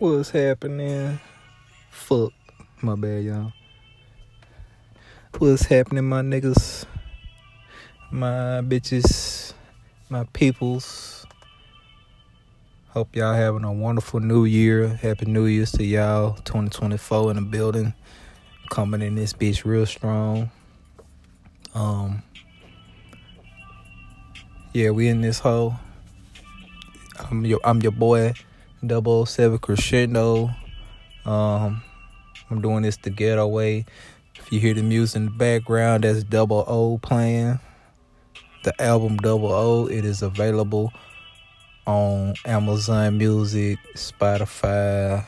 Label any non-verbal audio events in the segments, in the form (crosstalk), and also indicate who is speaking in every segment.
Speaker 1: What's happening? Fuck. My bad, y'all. What's happening, my niggas? My bitches? My peoples? Hope y'all having a wonderful new year. Happy New Year's to y'all. 2024 in the building. Coming in this bitch real strong. Um, yeah, we in this hole. I'm your I'm your boy, Double Seven Crushindo. Um, I'm doing this the ghetto way. If you hear the music in the background, that's Double O playing. The album Double O. It is available on Amazon Music, Spotify.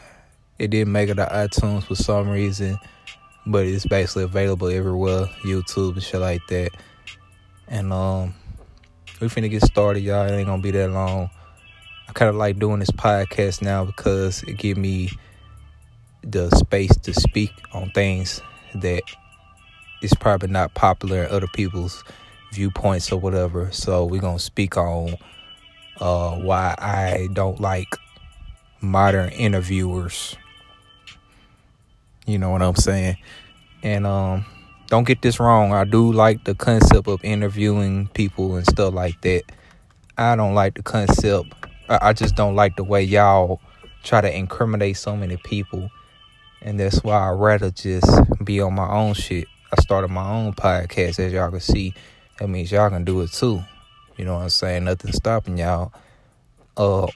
Speaker 1: It didn't make it to iTunes for some reason, but it's basically available everywhere, YouTube and shit like that. And um, we finna get started, y'all. It ain't gonna be that long. I kind of like doing this podcast now because it give me the space to speak on things that is probably not popular in other people's viewpoints or whatever. So we're gonna speak on uh, why I don't like modern interviewers. You know what I'm saying? And um, don't get this wrong. I do like the concept of interviewing people and stuff like that. I don't like the concept. I just don't like the way y'all try to incriminate so many people. And that's why I'd rather just be on my own shit. I started my own podcast, as y'all can see. That means y'all can do it too. You know what I'm saying? Nothing stopping y'all. Uh,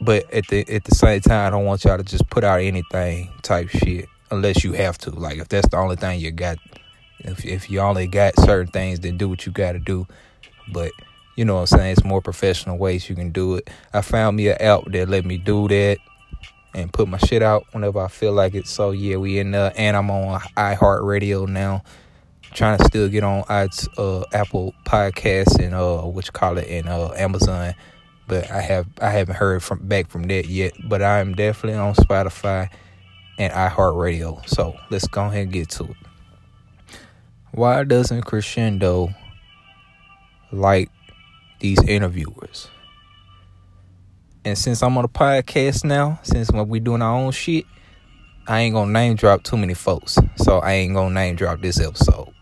Speaker 1: but at the at the same time, I don't want y'all to just put out anything type shit unless you have to. Like if that's the only thing you got, if if you only got certain things, then do what you got to do. But you know what I'm saying? It's more professional ways you can do it. I found me an app that let me do that and put my shit out whenever I feel like it. So yeah, we in there, and I'm on iHeartRadio now. Trying to still get on uh, Apple Podcasts and uh, what you call it, and uh, Amazon, but I have I haven't heard from back from that yet. But I am definitely on Spotify and iHeartRadio. So let's go ahead and get to it. Why doesn't Crushindo like these interviewers? And since I'm on a podcast now, since when we doing our own shit, I ain't gonna name drop too many folks. So I ain't gonna name drop this episode.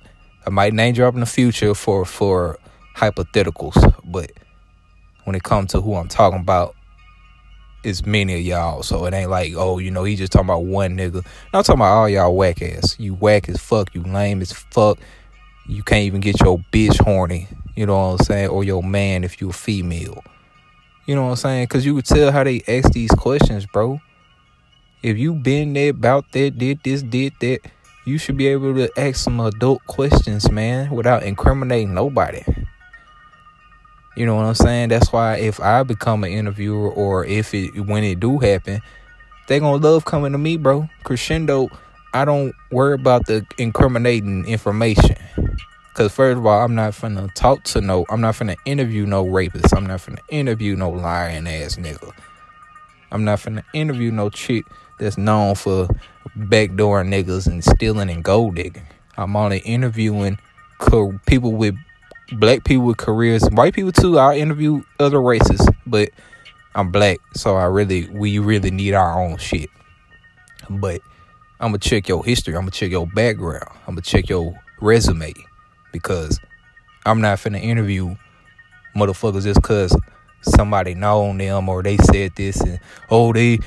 Speaker 1: I might name drop in the future for for hypotheticals, but when it comes to who I'm talking about, it's many of y'all. So it ain't like, oh, you know, he just talking about one nigga. No, I'm talking about all y'all whack ass. You whack as fuck, you lame as fuck. You can't even get your bitch horny. You know what I'm saying? Or your man if you a female. You know what I'm saying? Cause you could tell how they ask these questions, bro. If you been there about that, did this, did that, you should be able to ask some adult questions, man, without incriminating nobody. You know what I'm saying? That's why if I become an interviewer or if it when it do happen, they gonna love coming to me, bro. Crushindo, I don't worry about the incriminating information. Cause first of all, I'm not finna talk to no I'm not finna interview no rapist. I'm not finna interview no lying ass nigga. I'm not finna interview no chick that's known for backdoor niggas and stealing and gold digging. I'm only interviewing co- people with black people with careers, white people too. I interview other races, but I'm black, so I really we really need our own shit. But I'm gonna check your history. I'm gonna check your background. I'm gonna check your resume because I'm not finna interview motherfuckers just cause somebody known them or they said this and oh they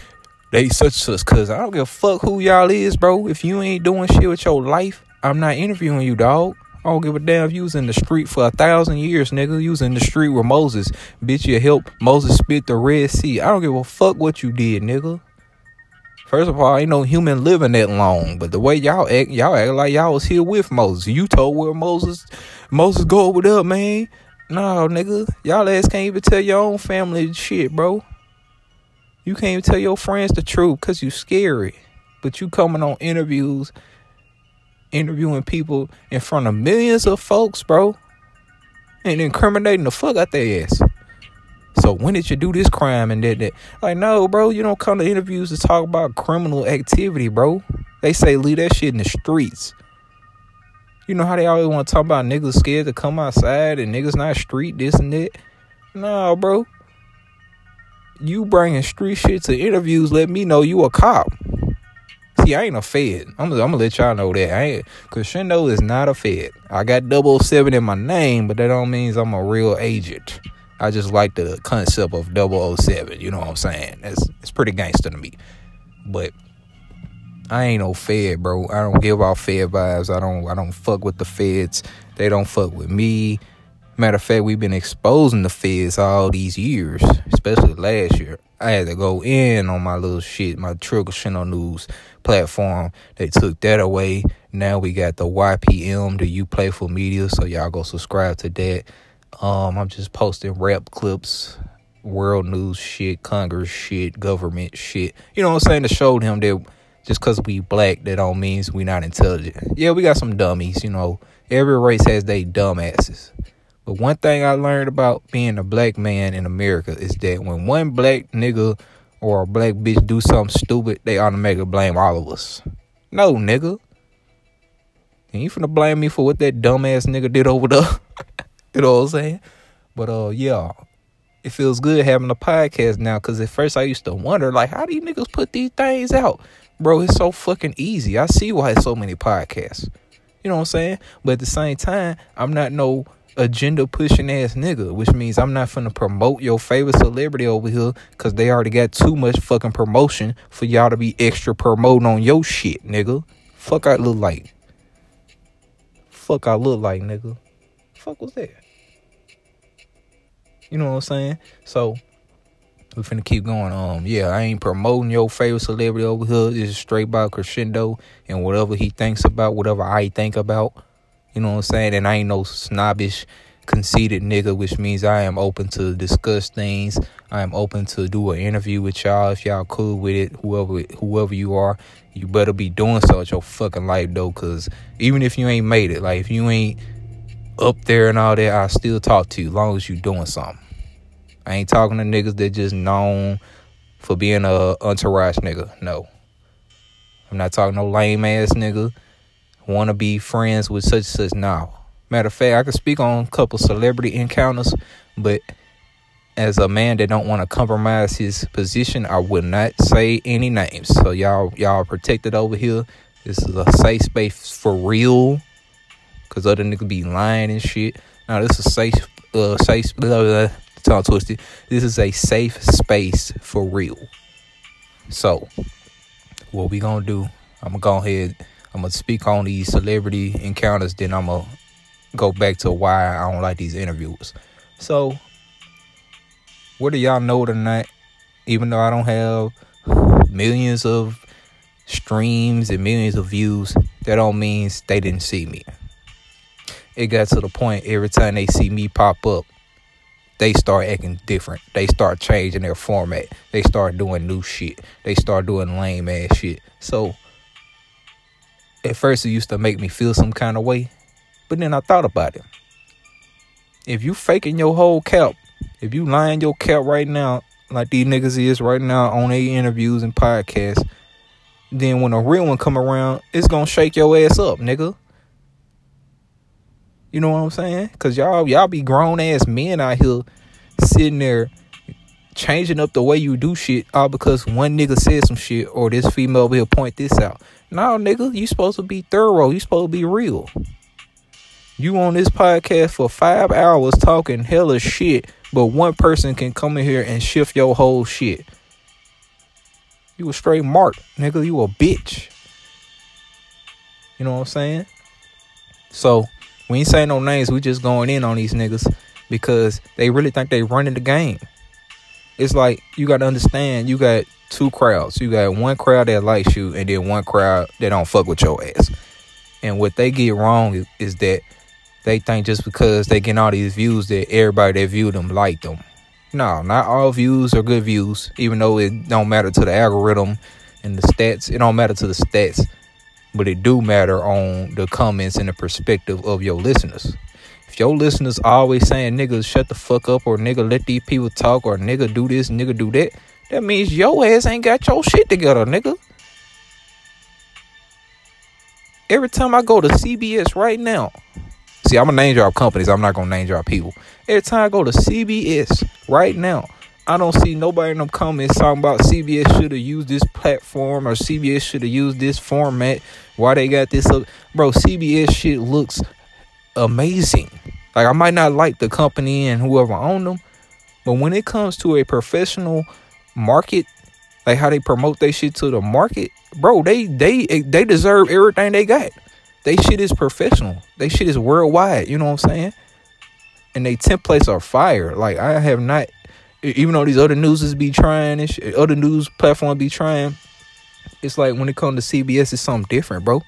Speaker 1: they such such cause I don't give a fuck who y'all is, bro. If you ain't doing shit with your life, I'm not interviewing you, dog. I don't give a damn if you was in the street for a thousand years, nigga. You was in the street with Moses. Bitch, you helped Moses spit the Red Sea. I don't give a fuck what you did, nigga. First of all, ain't no human living that long. But the way y'all act, y'all act like y'all was here with Moses. You told where Moses, Moses go over there, man. No, nigga. Y'all ass can't even tell your own family shit, bro. You can't even tell your friends the truth because you scary. But you coming on interviews, interviewing people in front of millions of folks, bro. And incriminating the fuck out their ass. So when did you do this crime and that that? Like, no, bro, you don't come to interviews to talk about criminal activity, bro. They say leave that shit in the streets. You know how they always want to talk about niggas scared to come outside and niggas not street this and that. No, bro you bringing street shit to interviews, let me know you a cop. See, I ain't a fed. I'm, I'm gonna let y'all know that. I ain't, Crushindo is not a fed. I got 007 in my name, but that don't mean I'm a real agent. I just like the concept of 007. You know what I'm saying? It's, it's pretty gangster to me. But I ain't no fed, bro. I don't give off fed vibes. I don't I don't fuck with the feds. They don't fuck with me. Matter of fact, we've been exposing the feds all these years, especially last year. I had to go in on my little shit, my Trickle Channel News platform. They took that away. Now we got the YPM, the You Playful Media, so y'all go subscribe to that. Um, I'm just posting rap clips, world news shit, Congress shit, government shit. You know what I'm saying? To show them that just because we black, that don't means we not intelligent. Yeah, we got some dummies. You know, every race has they dumbasses. But one thing I learned about being a black man in America is that when one black nigga or a black bitch do something stupid, they automatically blame all of us. No, nigga. And you finna blame me for what that dumbass nigga did over there. (laughs) you know what I'm saying? But uh yeah. It feels good having a podcast now because at first I used to wonder, like, how do you niggas put these things out? Bro, it's so fucking easy. I see why it's so many podcasts. You know what I'm saying? But at the same time, I'm not no agenda pushing ass nigga, which means I'm not finna promote your favorite celebrity over here because they already got too much fucking promotion for y'all to be extra promoting on your shit, nigga. Fuck I look like. Fuck I look like, nigga. Fuck was that? You know what I'm saying? So we finna keep going. Um, yeah, I ain't promoting your favorite celebrity over here. It's straight by Crushindo and whatever he thinks about, whatever I think about. You know what I'm saying? And I ain't no snobbish, conceited nigga, which means I am open to discuss things. I am open to do an interview with y'all if y'all cool with it. Whoever whoever you are, you better be doing so with your fucking life though, cause even if you ain't made it, like if you ain't up there and all that, I still talk to you as long as you doing something. I ain't talking to niggas that just known for being a entourage nigga. No. I'm not talking no lame ass nigga. Wanna be friends with such such now. Matter of fact, I could speak on a couple celebrity encounters, but as a man that don't want to compromise his position, I would not say any names. So y'all y'all protected over here. This is a safe space for real. Cause other niggas be lying and shit. Now this is safe uh safe blah, blah, tongue twisted. This is a safe space for real. So, what we gonna do? I'm gonna go ahead. I'm gonna speak on these celebrity encounters. Then I'm gonna go back to why I don't like these interviews. So, whether y'all know it or not, even though I don't have millions of streams and millions of views, that don't mean they didn't see me. It got to the point every time they see me pop up, they start acting different. They start changing their format. They start doing new shit. They start doing lame ass shit. So at first it used to make me feel some kind of way, but then I thought about it. If you faking your whole cap, if you lying your cap right now, like these niggas is right now on their interviews and podcasts, then when a real one come around, it's gonna shake your ass up, nigga. You know what I'm saying? Cause y'all y'all be grown ass men out here sitting there changing up the way you do shit all because one nigga said some shit or this female here point this out. No, nigga, you supposed to be thorough. You supposed to be real. You on this podcast for five hours talking hella shit, but one person can come in here and shift your whole shit. You a straight mark, nigga. You a bitch. You know what I'm saying? So we ain't saying no names. We just going in on these niggas because they really think they running the game. It's like you got to understand. You got two crowds. You got one crowd that likes you, and then one crowd that don't fuck with your ass. And what they get wrong is, is that they think just because they get all these views that everybody that view them like them. No, not all views are good views. Even though it don't matter to the algorithm and the stats, it don't matter to the stats but it do matter on the comments and the perspective of your listeners. If your listeners always saying niggas shut the fuck up or nigga let these people talk or nigga do this, nigga do that, that means your ass ain't got your shit together, nigga. Every time I go to CBS right now, see, I'm gonna name drop companies. I'm not gonna name drop people. Every time I go to CBS right now, I don't see nobody in them comments talking about CBS should have used this platform or CBS should have used this format. Why they got this up, bro? CBS shit looks amazing. Like I might not like the company and whoever owned them, but when it comes to a professional market, like how they promote their shit to the market, bro, they they they deserve everything they got. They shit is professional. They shit is worldwide. You know what I'm saying? And they templates are fire. Like I have not, even though these other newses be trying and other news platforms be trying. It's like when it comes to CBS, it's something different, bro.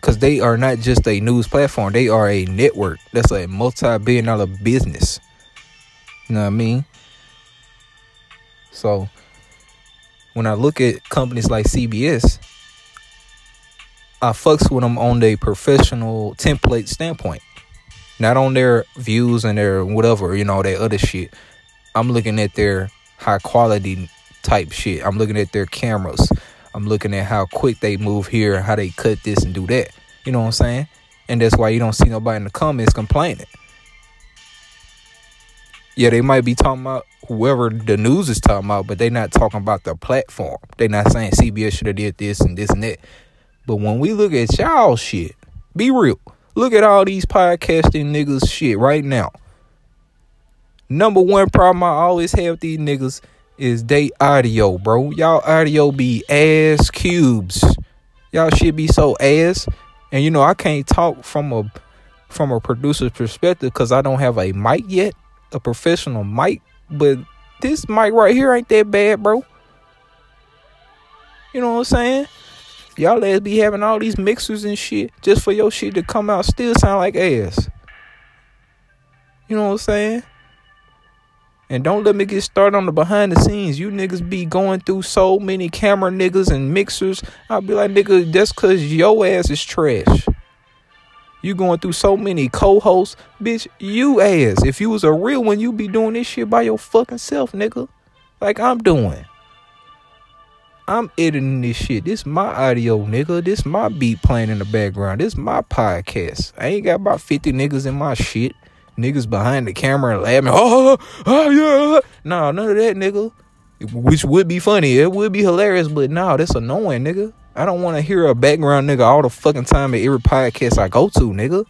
Speaker 1: Cause they are not just a news platform; they are a network. That's a multi-billion-dollar business. You know what I mean? So when I look at companies like CBS, I fucks with them on their professional template standpoint, not on their views and their whatever, you know, their other shit. I'm looking at their high quality type shit. I'm looking at their cameras. I'm looking at how quick they move here, how they cut this and do that. You know what I'm saying? And that's why you don't see nobody in the comments complaining. Yeah, they might be talking about whoever the news is talking about, but they're not talking about the platform. They're not saying CBS should have did this and this and that. But when we look at y'all shit, be real. Look at all these podcasting niggas shit right now. Number one problem I always have these niggas is they audio, bro. Y'all audio be ass cubes. Y'all shit be so ass. And you know, I can't talk from a from a producer's perspective because I don't have a mic yet, a professional mic. But this mic right here ain't that bad, bro. You know what I'm saying? Y'all ass be having all these mixers and shit just for your shit to come out still sound like ass. You know what I'm saying? And don't let me get started on the behind the scenes. You niggas be going through so many camera niggas and mixers. I'll be like, nigga, that's cause your ass is trash. You going through so many co-hosts, bitch. You ass. If you was a real one, you be doing this shit by your fucking self, nigga. Like I'm doing. I'm editing this shit. This my audio, nigga. This my beat playing in the background. This my podcast. I ain't got about 50 niggas in my shit. Niggas behind the camera laughing. Oh, oh yeah. No, none of that, nigga. Which would be funny. It would be hilarious, but no, that's annoying, nigga. I don't want to hear a background nigga all the fucking time at every podcast I go to, nigga.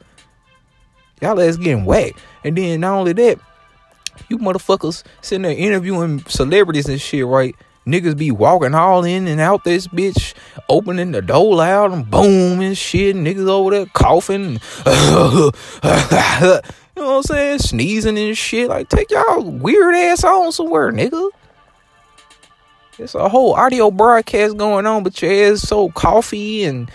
Speaker 1: Y'all ass getting whacked. And then not only that, you motherfuckers sitting there interviewing celebrities and shit, right? Niggas be walking all in and out this bitch, opening the door loud and boom and shit. Niggas over there coughing. (laughs) (laughs) you know what I'm saying? Sneezing and shit. Like, take y'all weird ass on somewhere, nigga. It's a whole audio broadcast going on, but your ass so coffee and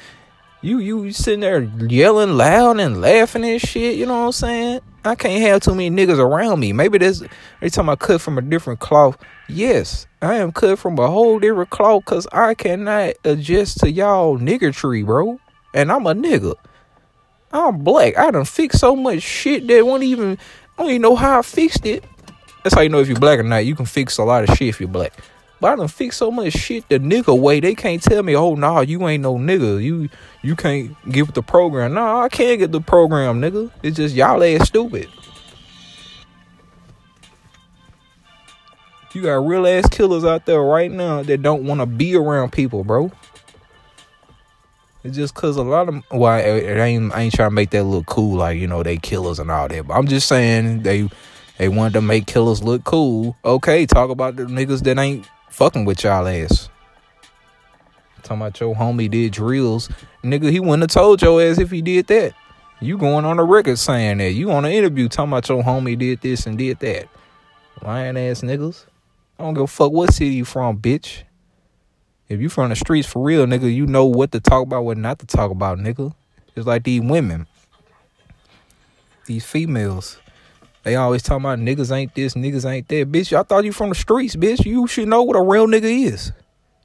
Speaker 1: you you sitting there yelling loud and laughing and shit. You know what I'm saying? I can't have too many niggas around me. Maybe this every time I cut from a different cloth. Yes, I am cut from a whole different cloth because I cannot adjust to y'all nigger tree, bro. And I'm a nigga. I'm black. I done fixed so much shit that won't even I don't even know how I fixed it. That's how you know if you're black or not. You can fix a lot of shit if you're black. But I done fixed so much shit the nigga way. They can't tell me, oh nah, you ain't no nigga. You you can't get with the program. Nah, I can't get the program, nigga. It's just y'all ass stupid. You got real ass killers out there right now that don't want to be around people, bro. It's just cause a lot of well, I, I ain't I ain't trying to make that look cool, like you know they killers and all that. But I'm just saying they they wanted to make killers look cool. Okay, talk about the niggas that ain't fucking with y'all ass. Talking about your homie did drills. Nigga, he wouldn't have told your ass if he did that. You going on the record saying that. You on an interview talking about your homie did this and did that. Lying ass niggas. I don't give a fuck what city you from, bitch. If you from the streets for real, nigga, you know what to talk about, what not to talk about, nigga. It's like these women. These females. They always talking about niggas ain't this, niggas ain't that. Bitch, I thought you from the streets, bitch. You should know what a real nigga is.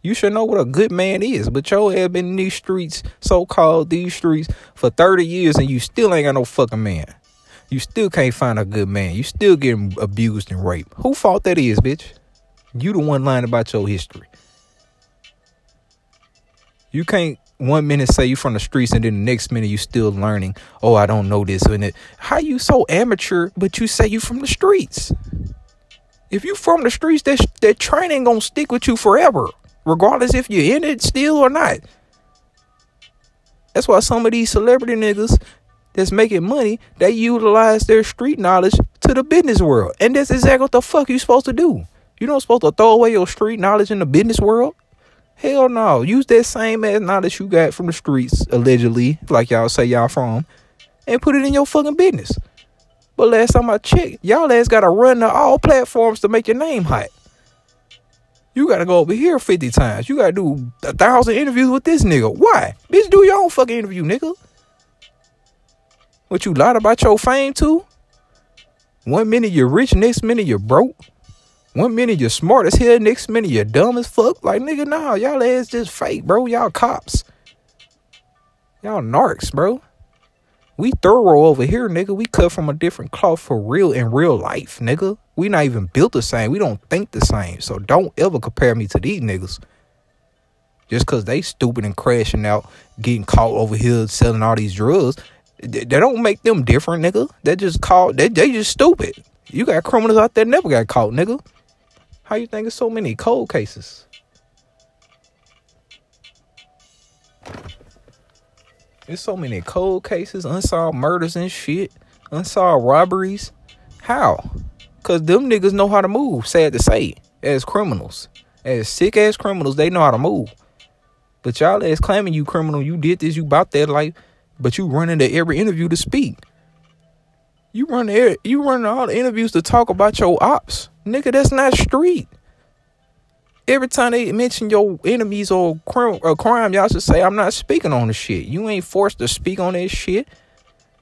Speaker 1: You should know what a good man is. But your have been in these streets, so called these streets, for 30 years and you still ain't got no fucking man. You still can't find a good man. You still getting abused and raped. Who fault that is, bitch? You the one lying about your history. You can't one minute say you from the streets and then the next minute you still learning. Oh, I don't know this and it. How you so amateur, but you say you from the streets? If you from the streets, that that training gonna stick with you forever, regardless if you're in it still or not. That's why some of these celebrity niggas that's making money, they utilize their street knowledge to the business world. And that's exactly what the fuck you supposed to do. You don't supposed to throw away your street knowledge in the business world. Hell no. Use that same ass knowledge you got from the streets, allegedly, like y'all say y'all from, and put it in your fucking business. But last time I checked, y'all ass gotta run to all platforms to make your name hot. You gotta go over here 50 times. You gotta do a thousand interviews with this nigga. Why? Bitch, do your own fucking interview, nigga. What you lied about your fame too? One minute you're rich, next minute you're broke. One minute you're smart as hell, next minute you're dumb as fuck. Like nigga, nah, y'all ass just fake, bro. Y'all cops. Y'all narcs, bro. We thorough over here, nigga. We cut from a different cloth for real in real life, nigga. We not even built the same. We don't think the same. So don't ever compare me to these niggas. Just cause they stupid and crashing out, getting caught over here selling all these drugs, they don't make them different, nigga. They just called They they just stupid. You got criminals out there never got caught, nigga. How you think it's so many cold cases? There's so many cold cases, unsolved murders and shit, unsolved robberies. How? Cause them niggas know how to move. Sad to say, as criminals, as sick ass criminals, they know how to move. But y'all as claiming you criminal, you did this, you bought that life, but you run into every interview to speak. You run you run all the interviews to talk about your ops, nigga. That's not street every time they mention your enemies or crime, or crime, y'all should say, I'm not speaking on the shit. You ain't forced to speak on that shit.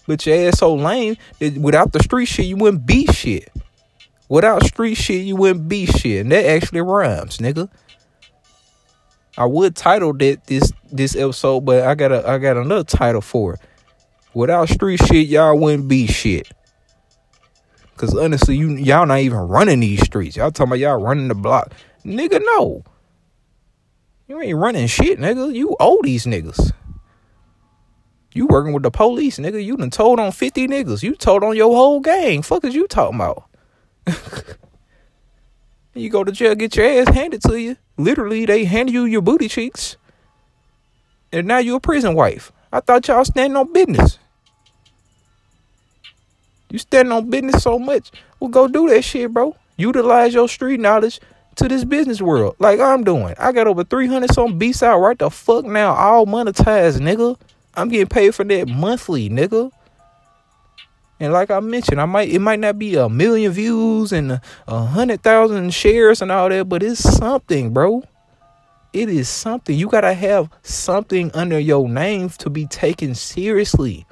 Speaker 1: But your ass so lame that without the street shit, you wouldn't be shit. Without street shit, you wouldn't be shit. And that actually rhymes, nigga. I would title that this this episode, but I got a I got another title for it. Without street shit, y'all wouldn't be shit. Cause honestly, you y'all not even running these streets. Y'all talking about y'all running the block. Nigga, no. You ain't running shit, nigga. You owe these niggas. You working with the police, nigga. You done told on 50 niggas. You told on your whole gang. Fuck is you talking about? (laughs) you go to jail, get your ass handed to you. Literally, they hand you your booty cheeks. And now you a prison wife. I thought y'all standing on business. You standing on business so much. Well, go do that shit, bro. Utilize your street knowledge to this business world like I'm doing. I got over 300 some beats out right the fuck now, all monetized, nigga. I'm getting paid for that monthly, nigga. And like I mentioned, I might it might not be a million views and a, hundred thousand shares and all that, but it's something, bro. It is something. You gotta have something under your name to be taken seriously.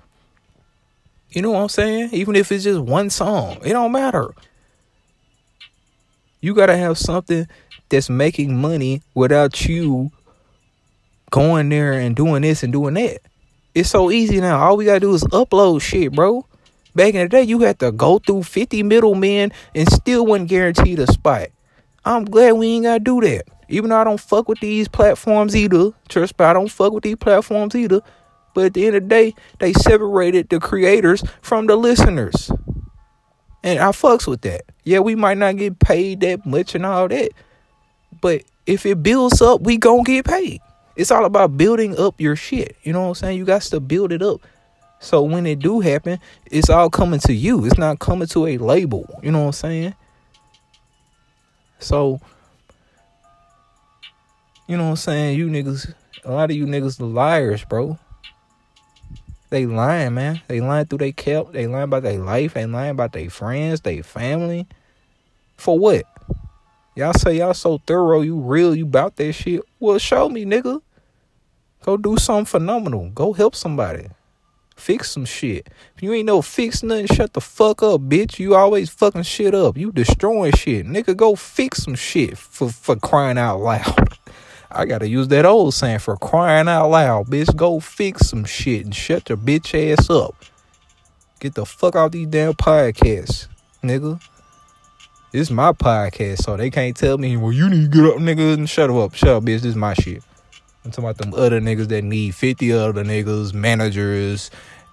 Speaker 1: You know what I'm saying? Even if it's just one song, it don't matter. You got to have something that's making money without you going there and doing this and doing that. It's so easy now. All we got to do is upload shit, bro. Back in the day, you had to go through 50 middlemen and still wasn't guaranteed a spot. I'm glad we ain't got to do that. Even though I don't fuck with these platforms either. Trust me, I don't fuck with these platforms either. But at the end of the day, they separated the creators from the listeners. And I fucks with that. Yeah, we might not get paid that much and all that. But if it builds up, we gonna get paid. It's all about building up your shit. You know what I'm saying? You got to build it up. So when it do happen, it's all coming to you. It's not coming to a label. You know what I'm saying? So you know what I'm saying? You niggas, a lot of you niggas, the liars, bro. They lying, man. They lying through their cap. They lying about their life. They lying about their friends, their family. For what? Y'all say y'all so thorough, you real, you about that shit. Well, show me, nigga. Go do something phenomenal. Go help somebody. Fix some shit. If you ain't no fix nothing, shut the fuck up, bitch. You always fucking shit up. You destroying shit. Nigga, go fix some shit for, for crying out loud. (laughs) I gotta use that old saying for crying out loud, bitch. Go fix some shit and shut your bitch ass up. Get the fuck out these damn podcasts, nigga. This is my podcast, so they can't tell me, well, you need to get up, nigga, and shut up. Shut up, bitch. This is my shit. I'm talking about them other niggas that need 50 other niggas, managers,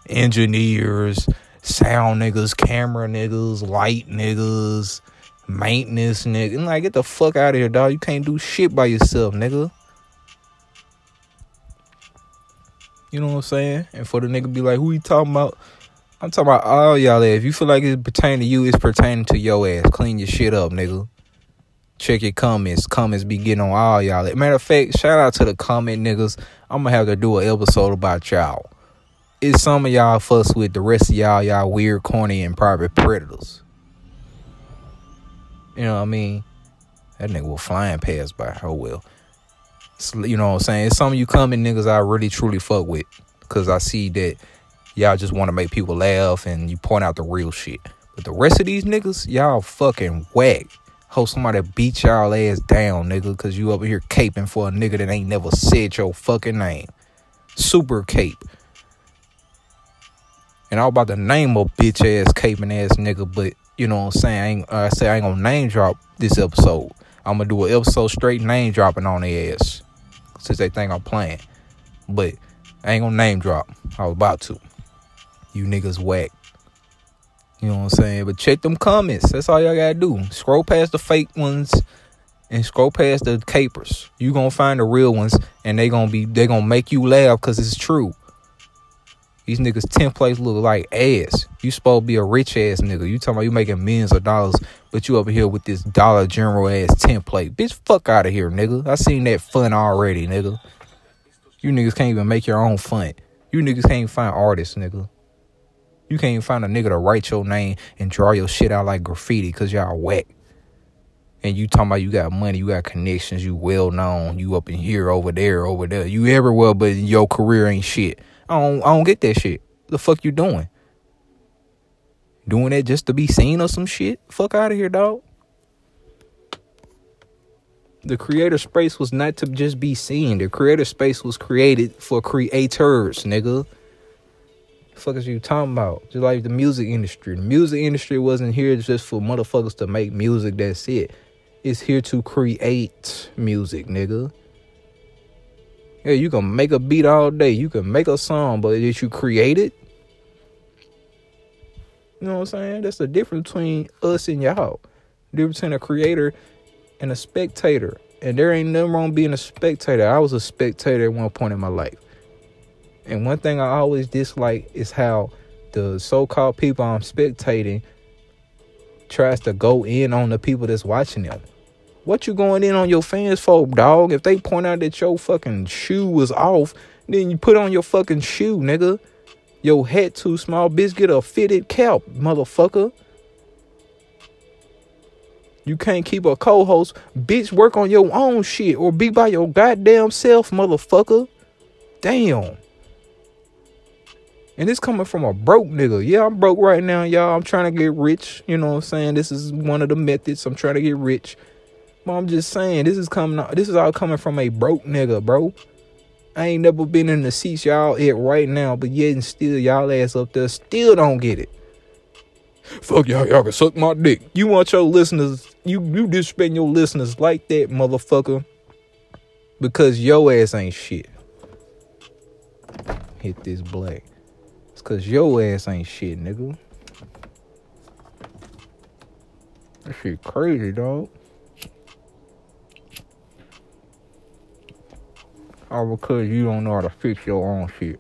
Speaker 1: engineers, sound niggas, camera niggas, light niggas, maintenance, nigga. And like, get the fuck out of here, dog. You can't do shit by yourself, nigga. You know what I'm saying? And for the nigga be like, who you talking about? I'm talking about all y'all If you feel like it's pertaining to you, it's pertaining to your ass. Clean your shit up, nigga. Check your comments. Comments be getting on all y'all. Matter of fact, shout out to the comment niggas. I'm gonna have to do an episode about y'all. It's some of y'all fuss with the rest of y'all, y'all weird, corny, and private predators. You know what I mean? That nigga was flying past by. Oh well. You know what I'm saying? It's some of you coming niggas I really truly fuck with. Cause I see that y'all just want to make people laugh and you point out the real shit. But the rest of these niggas, y'all fucking whack. Hope somebody beat y'all ass down, nigga, cause you over here caping for a nigga that ain't never said your fucking name. Super cape. And all about the name of bitch ass caping ass nigga, but you know what I'm saying? I, uh, I say I ain't gonna name drop this episode. I'm gonna do an episode straight name dropping on their ass. Since they think I'm playing. But I ain't gonna name drop. I was about to. You niggas whack. You know what I'm saying? But check them comments. That's all y'all gotta do. Scroll past the fake ones and scroll past the capers. You gonna find the real ones and they gonna be they gonna make you laugh because it's true. These niggas templates look like ass. You supposed to be a rich ass nigga. You talking about you making millions of dollars, but you over here with this Dollar General ass template. Bitch, fuck out of here, nigga. I seen that fun already, nigga. You niggas can't even make your own fun. You niggas can't find artists, nigga. You can't even find a nigga to write your name and draw your shit out like graffiti because y'all whack. And you talking about you got money, you got connections, you well known, you up in here, over there, over there. You everywhere, but your career ain't shit. I don't I don't get that shit. The fuck you doing? Doing that just to be seen or some shit? Fuck out of here, dog. The creator space was not to just be seen. The creator space was created for creators, nigga. The fuck is you talking about? Just like the music industry. The music industry wasn't here just for motherfuckers to make music, that's it. It's here to create music, nigga. Yeah, you can make a beat all day. You can make a song, but did you create it? You know what I'm saying? That's the difference between us and y'all. The difference between a creator and a spectator. And there ain't nothing wrong being a spectator. I was a spectator at one point in my life. And one thing I always dislike is how the so-called people I'm spectating tries to go in on the people that's watching them. What you going in on your fans for, dog? If they point out that your fucking shoe was off, then you put on your fucking shoe, nigga. Your hat too small, bitch. Get a fitted cap, motherfucker. You can't keep a co-host, bitch. Work on your own shit or be by your goddamn self, motherfucker. Damn. And this coming from a broke nigga. Yeah, I'm broke right now, y'all. I'm trying to get rich. You know what I'm saying? This is one of the methods. I'm trying to get rich. But I'm just saying, this is coming. This is all coming from a broke nigga, bro. I ain't never been in the seats y'all at right now, but yet and still y'all ass up there still don't get it. Fuck y'all, y'all can suck my dick. You want your listeners, you you disrespect your listeners like that, motherfucker. Because your ass ain't shit. Hit this black. It's cause your ass ain't shit, nigga. That shit crazy, dog. Or because you don't know how to fix your own shit.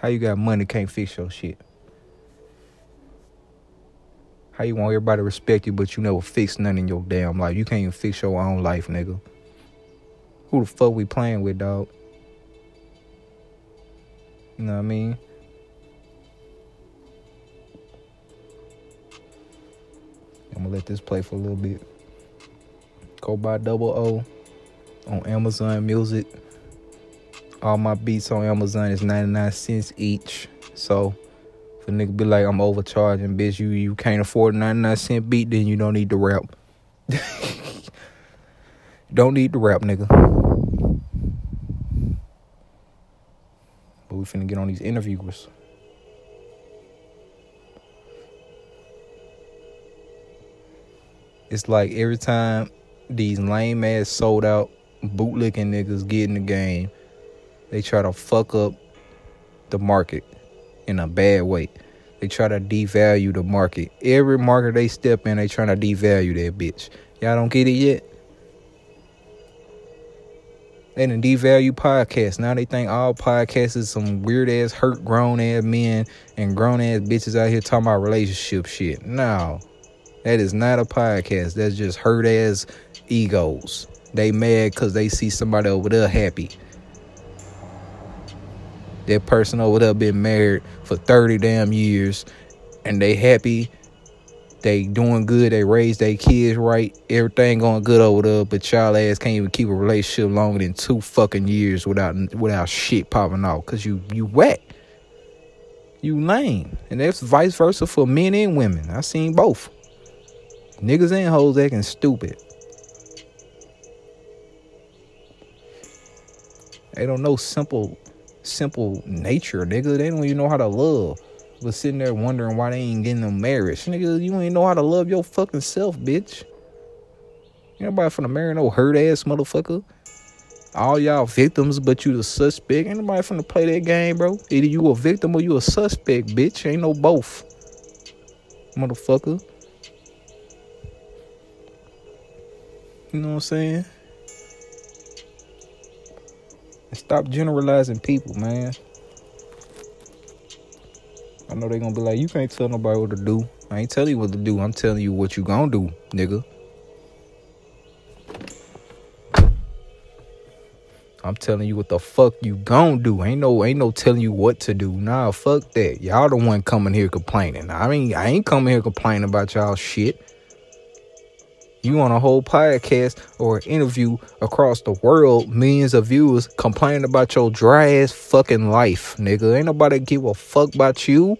Speaker 1: How you got money can't fix your shit? How you want everybody to respect you, but you never fix nothing in your damn life? You can't even fix your own life, nigga. Who the fuck we playing with, dog? You know what I mean? I'm gonna let this play for a little bit. Go buy Double O on Amazon Music. All my beats on Amazon is 99 cents each. So if a nigga be like, I'm overcharging, bitch, you, you can't afford a 99 cent beat, then you don't need to rap. (laughs) don't need to rap, nigga. But we finna get on these interviewers. It's like every time these lame ass sold out bootlicking niggas get in the game. They try to fuck up the market in a bad way. They try to devalue the market. Every market they step in, they trying to devalue that bitch. Y'all don't get it yet? They didn't devalue podcasts. Now they think all podcasts is some weird ass, hurt grown ass men and grown ass bitches out here talking about relationship shit. No, that is not a podcast. That's just hurt ass egos. They mad because they see somebody over there happy. That person over there been married for 30 damn years and they happy they doing good. They raise their kids right. Everything going good over there. But y'all ass can't even keep a relationship longer than two fucking years without without shit popping off. Cause you you wet. You lame. And that's vice versa for men and women. I seen both. Niggas and hoes acting stupid. They don't know simple, simple nature, nigga. They don't even know how to love was sitting there wondering why they ain't getting no marriage. Nigga, you ain't know how to love your fucking self, bitch. Ain't nobody finna marry no hurt ass motherfucker. All y'all victims, but you the suspect. Ain't nobody finna play that game, bro. Either you a victim or you a suspect, bitch. Ain't no both. Motherfucker. You know what I'm saying? Stop generalizing people, man. I know they gonna be like, you can't tell nobody what to do. I ain't telling you what to do. I'm telling you what you gonna do, nigga. I'm telling you what the fuck you gonna do. Ain't no ain't no telling you what to do. Nah, fuck that. Y'all the one coming here complaining. I mean, I ain't coming here complaining about y'all shit. You on a whole podcast or interview across the world, millions of viewers complaining about your dry ass fucking life, nigga. Ain't nobody give a fuck about you.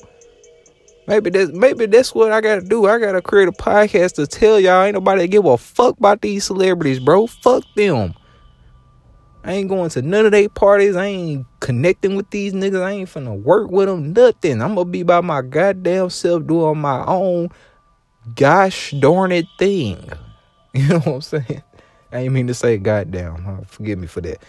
Speaker 1: Maybe that's maybe that's what I gotta do. I gotta create a podcast to tell y'all ain't nobody give a fuck about these celebrities, bro. Fuck them. I ain't going to none of their parties. I ain't connecting with these niggas. I ain't finna work with them. Nothing. I'm gonna be by my goddamn self doing my own gosh darn it thing. (laughs) You know what I'm saying? I ain't mean to say goddamn. Forgive me for that.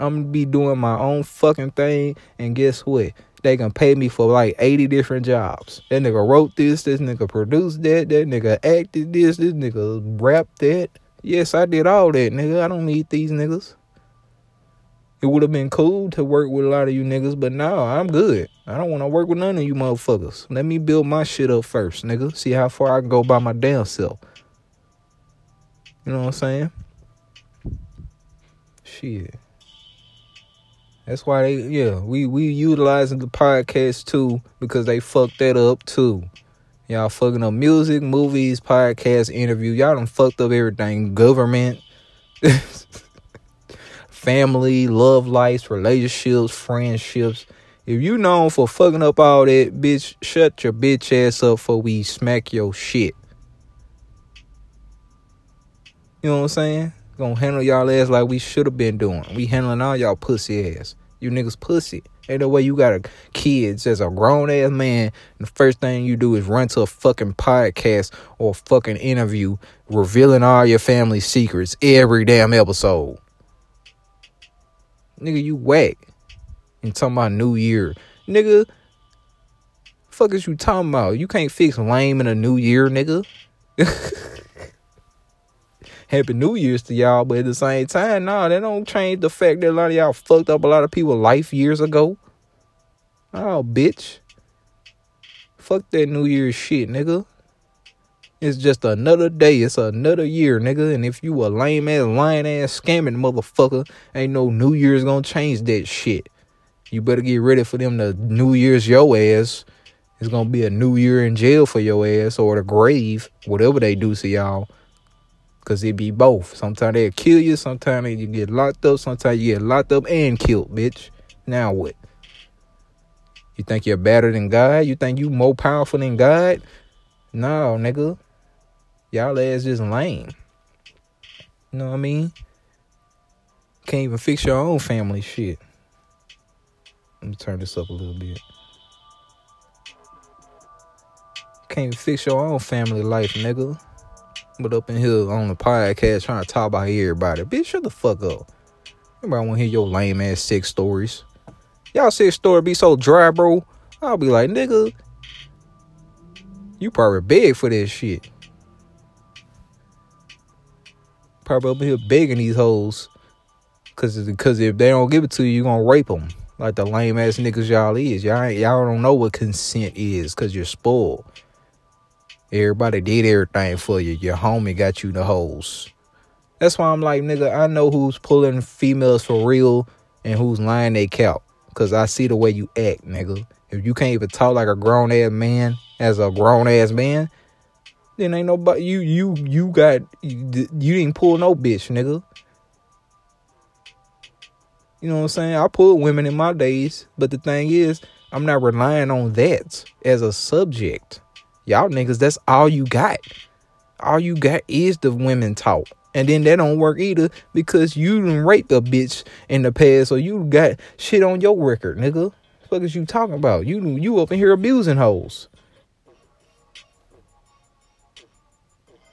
Speaker 1: I'm gonna be doing my own fucking thing, and guess what? They gonna pay me for like 80 different jobs. That nigga wrote this, this nigga produced that, that nigga acted this, this nigga rapped that. Yes, I did all that, nigga. I don't need these niggas. It would have been cool to work with a lot of you niggas, but now I'm good. I don't want to work with none of you motherfuckers. Let me build my shit up first, nigga. See how far I can go by my damn self. You know what I'm saying? Shit. That's why they yeah, we we utilizing the podcast too because they fucked that up too. Y'all fucking up music, movies, podcast, interview. Y'all done fucked up everything. Government, (laughs) family, love lives, relationships, friendships. If you known for fucking up all that, bitch, shut your bitch ass up for we smack your shit. You know what I'm saying? Gonna handle y'all ass like we should have been doing. We handling all y'all pussy ass. You niggas pussy. Ain't no way you got a kids as a grown ass man. And the first thing you do is run to a fucking podcast or a fucking interview revealing all your family secrets every damn episode. Nigga, you whack. And talking about New Year. Nigga, fuck is you talking about? You can't fix lame in a new year, nigga. (laughs) Happy New Year's to y'all, but at the same time, nah, that don't change the fact that a lot of y'all fucked up a lot of people's life years ago. Oh, bitch. Fuck that New Year's shit, nigga. It's just another day. It's another year, nigga. And if you a lame ass, lying ass, scamming motherfucker, ain't no New Year's gonna change that shit. You better get ready for them to New Year's your ass. It's gonna be a new year in jail for your ass or the grave, whatever they do to y'all. Cause it be both. Sometimes they'll kill you, sometimes you get locked up, sometimes you get locked up and killed, bitch. Now what? You think you're better than God? You think you more powerful than God? No, nigga. Y'all ass just lame. You know what I mean? Can't even fix your own family shit. Let me turn this up a little bit. Can't even fix your own family life, nigga. But up in here on the podcast trying to talk about everybody. Bitch, shut the fuck up. Everybody want to hear your lame ass sex stories. Y'all sex story be so dry, bro. I'll be like, nigga, You probably beg for this shit. Probably up in here begging these hoes. Cause, cause if they don't give it to you, you gonna rape them. Like the lame ass niggas y'all is. Y'all y'all don't know what consent is cause you're spoiled. Everybody did everything for you. Your homie got you the hoes. That's why I'm like, nigga, I know who's pulling females for real and who's lying they count. Cause I see the way you act, nigga. If you can't even talk like a grown ass man as a grown ass man, then ain't nobody you you you got you, you didn't pull no bitch, nigga. You know what I'm saying? I pulled women in my days, but the thing is, I'm not relying on that as a subject. Y'all niggas, that's all you got. All you got is the women talk. And then that don't work either because you done raped a bitch in the past, so you got shit on your record, nigga. What is you talking about? You you up in here abusing hoes.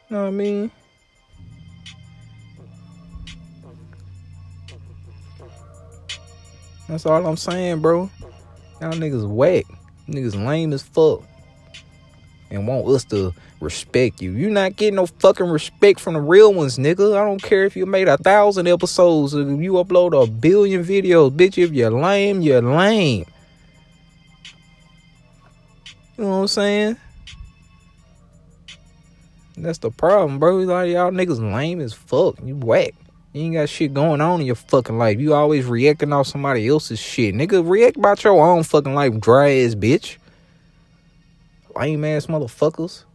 Speaker 1: Know what I mean? That's all I'm saying, bro. Y'all niggas whack. Niggas lame as fuck. And want us to respect you. You not getting no fucking respect from the real ones, nigga. I don't care if you made a thousand episodes, if you upload a billion videos, bitch. If you're lame, you're lame. You know what I'm saying? That's the problem, bro. Like y'all niggas lame as fuck. You whack. You ain't got shit going on in your fucking life. You always reacting off somebody else's shit. Nigga, react about your own fucking life, dry ass bitch. Lame ass motherfuckers.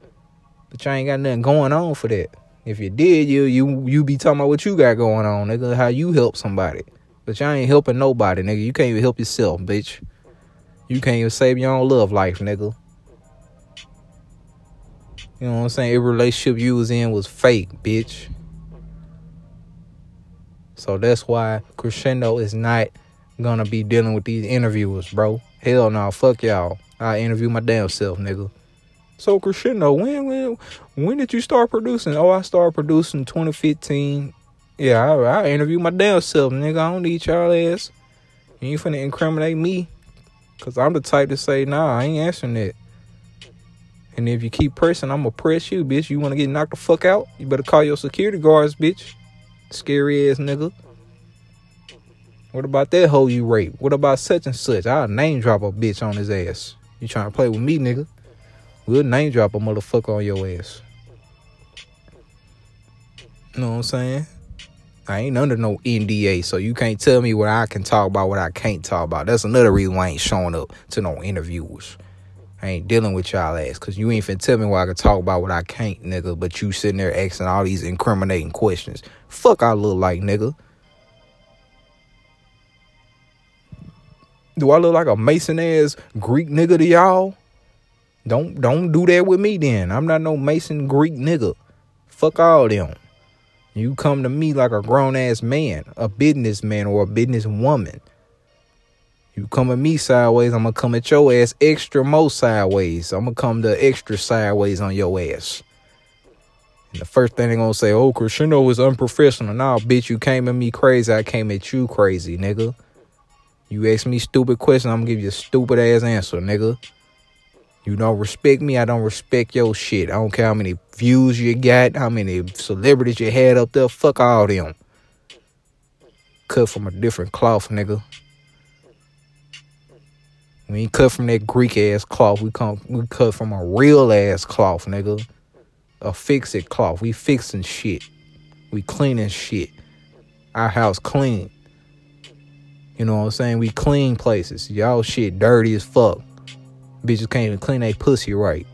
Speaker 1: But y'all ain't got nothing going on for that. If you did, you you you be talking about what you got going on, nigga. How you help somebody. But y'all ain't helping nobody, nigga. You can't even help yourself, bitch. You can't even save your own love life, nigga. You know what I'm saying? Every relationship you was in was fake, bitch. So that's why Crushindo is not gonna be dealing with these interviewers, bro. Hell no, fuck y'all. I interview my damn self, nigga. So Crushindo, when when when did you start producing? Oh, I started producing 2015. Yeah, I, I interview my damn self, nigga. I don't need y'all ass. You finna incriminate me. Cause I'm the type to say, nah, I ain't answering that. And if you keep pressing, I'm gonna press you, bitch. You wanna get knocked the fuck out? You better call your security guards, bitch. Scary ass nigga. What about that hoe you raped? What about such and such? I'll name drop a bitch on his ass. You trying to play with me, nigga? We'll name drop a motherfucker on your ass. You know what I'm saying? I ain't under no NDA, so you can't tell me what I can talk about, what I can't talk about. That's another reason why I ain't showing up to no interviews. I ain't dealing with y'all ass, cause you ain't finna tell me what I can talk about, what I can't, nigga. But you sitting there asking all these incriminating questions. Fuck, I look like, nigga. Do I look like a Mason ass Greek nigga to y'all? Don't don't do that with me then. I'm not no Mason Greek nigga. Fuck all them. You come to me like a grown ass man, a businessman or a business woman. You come at me sideways, I'm gonna come at your ass extra more sideways. I'm gonna come the extra sideways on your ass. And the first thing they gonna say, oh, Crushindo is unprofessional. Nah, bitch, you came at me crazy. I came at you crazy, nigga. You ask me stupid questions, I'm gonna give you a stupid ass answer, nigga. You don't respect me, I don't respect your shit. I don't care how many views you got, how many celebrities you had up there. Fuck all them. Cut from a different cloth, nigga. We ain't cut from that Greek ass cloth. We come we cut from a real ass cloth, nigga. A fix it cloth. We fixing shit. We cleaning shit. Our house clean. You know what I'm saying? We clean places. Y'all shit dirty as fuck. Bitches can't even clean their pussy right.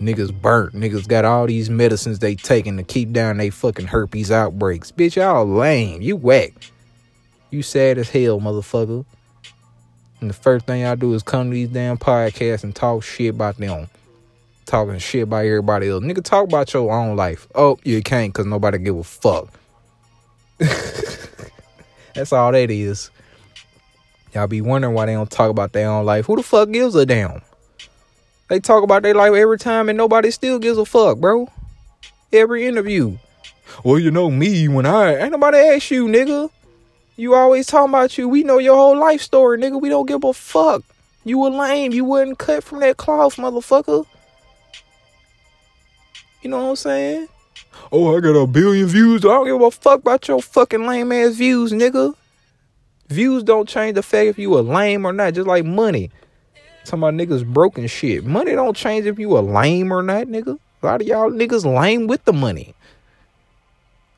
Speaker 1: Niggas burnt. Niggas got all these medicines they taking to keep down they fucking herpes outbreaks. Bitch, y'all lame. You whack. You sad as hell, motherfucker. And the first thing y'all do is come to these damn podcasts and talk shit about them. Talking shit about everybody else. Nigga, talk about your own life. Oh, you can't because nobody give a fuck. (laughs) That's all that is. Y'all be wondering why they don't talk about their own life. Who the fuck gives a damn? They talk about their life every time and nobody still gives a fuck, bro. Every interview. Well, you know me when I ain't nobody ask you, nigga. You always talking about you. We know your whole life story, nigga. We don't give a fuck. You were lame. You wasn't cut from that cloth, motherfucker. You know what I'm saying? Oh, I got a billion views. I don't give a fuck about your fucking lame ass views, nigga. Views don't change the fact if you a lame or not, just like money. Some of niggas broken shit. Money don't change if you a lame or not, nigga. A lot of y'all niggas lame with the money.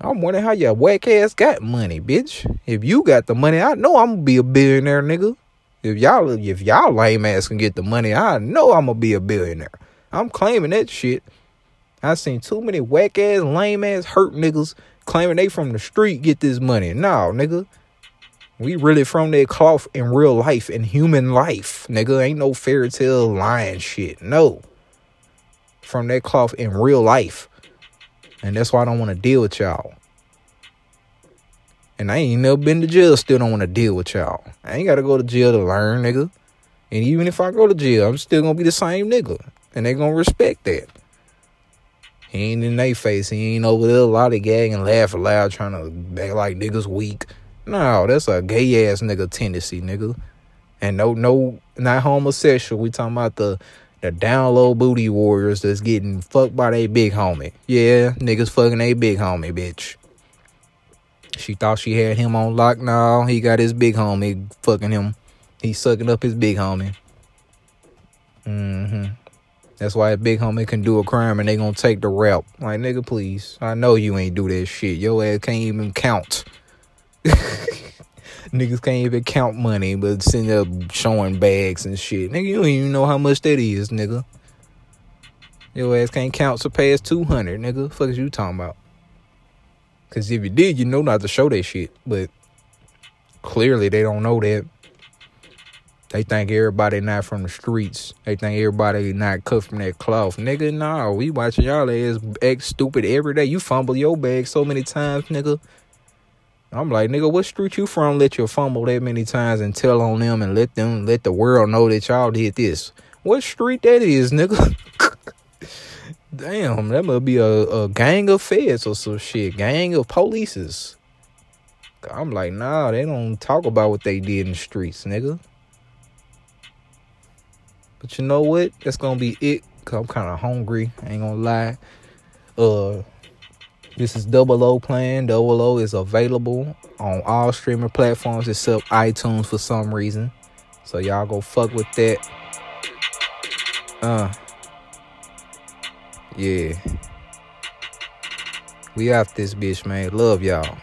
Speaker 1: I'm wondering how your whack ass got money, bitch. If you got the money, I know I'm gonna be a billionaire, nigga. If y'all if y'all lame ass can get the money, I know I'm gonna be a billionaire. I'm claiming that shit. I seen too many whack ass, lame ass, hurt niggas claiming they from the street get this money. No, nigga. We really from that cloth in real life, in human life, nigga. Ain't no fairy tale lying shit. No. From that cloth in real life. And that's why I don't want to deal with y'all. And I ain't never been to jail, still don't want to deal with y'all. I ain't got to go to jail to learn, nigga. And even if I go to jail, I'm still going to be the same nigga. And they going to respect that. He ain't in their face. He ain't over there gag and laugh aloud trying to act like niggas weak. No, that's a gay ass nigga tendency, nigga. And no, no, not homosexual. We talking about the the down low booty warriors that's getting fucked by their big homie. Yeah, niggas fucking a big homie, bitch. She thought she had him on lock. Now he got his big homie fucking him. He's sucking up his big homie. Mm-hmm. That's why a big homie can do a crime and they gonna take the rap. Like, nigga, please. I know you ain't do that shit. Your ass can't even count. (laughs) Niggas can't even count money, but sitting up showing bags and shit. Nigga, you don't even know how much that is, nigga. Your ass can't count surpass 200, nigga. Fuck is you talking about? Because if you did, you know not to show that shit. But clearly they don't know that. They think everybody not from the streets. They think everybody not cut from that cloth. Nigga, nah, we watching y'all ass act stupid every day. You fumble your bag so many times, nigga. I'm like, nigga, what street you from? Let you fumble that many times and tell on them and let them let the world know that y'all did this. What street that is, nigga? (laughs) Damn, that must be a, a gang of feds or some shit. Gang of polices. I'm like, nah, they don't talk about what they did in the streets, nigga. But you know what? That's gonna be it. Cause I'm kinda hungry. I ain't gonna lie. Uh this is Double O Plan. Double O is available on all streaming platforms except iTunes for some reason. So y'all go fuck with that. Uh yeah. We off this bitch, man. Love y'all.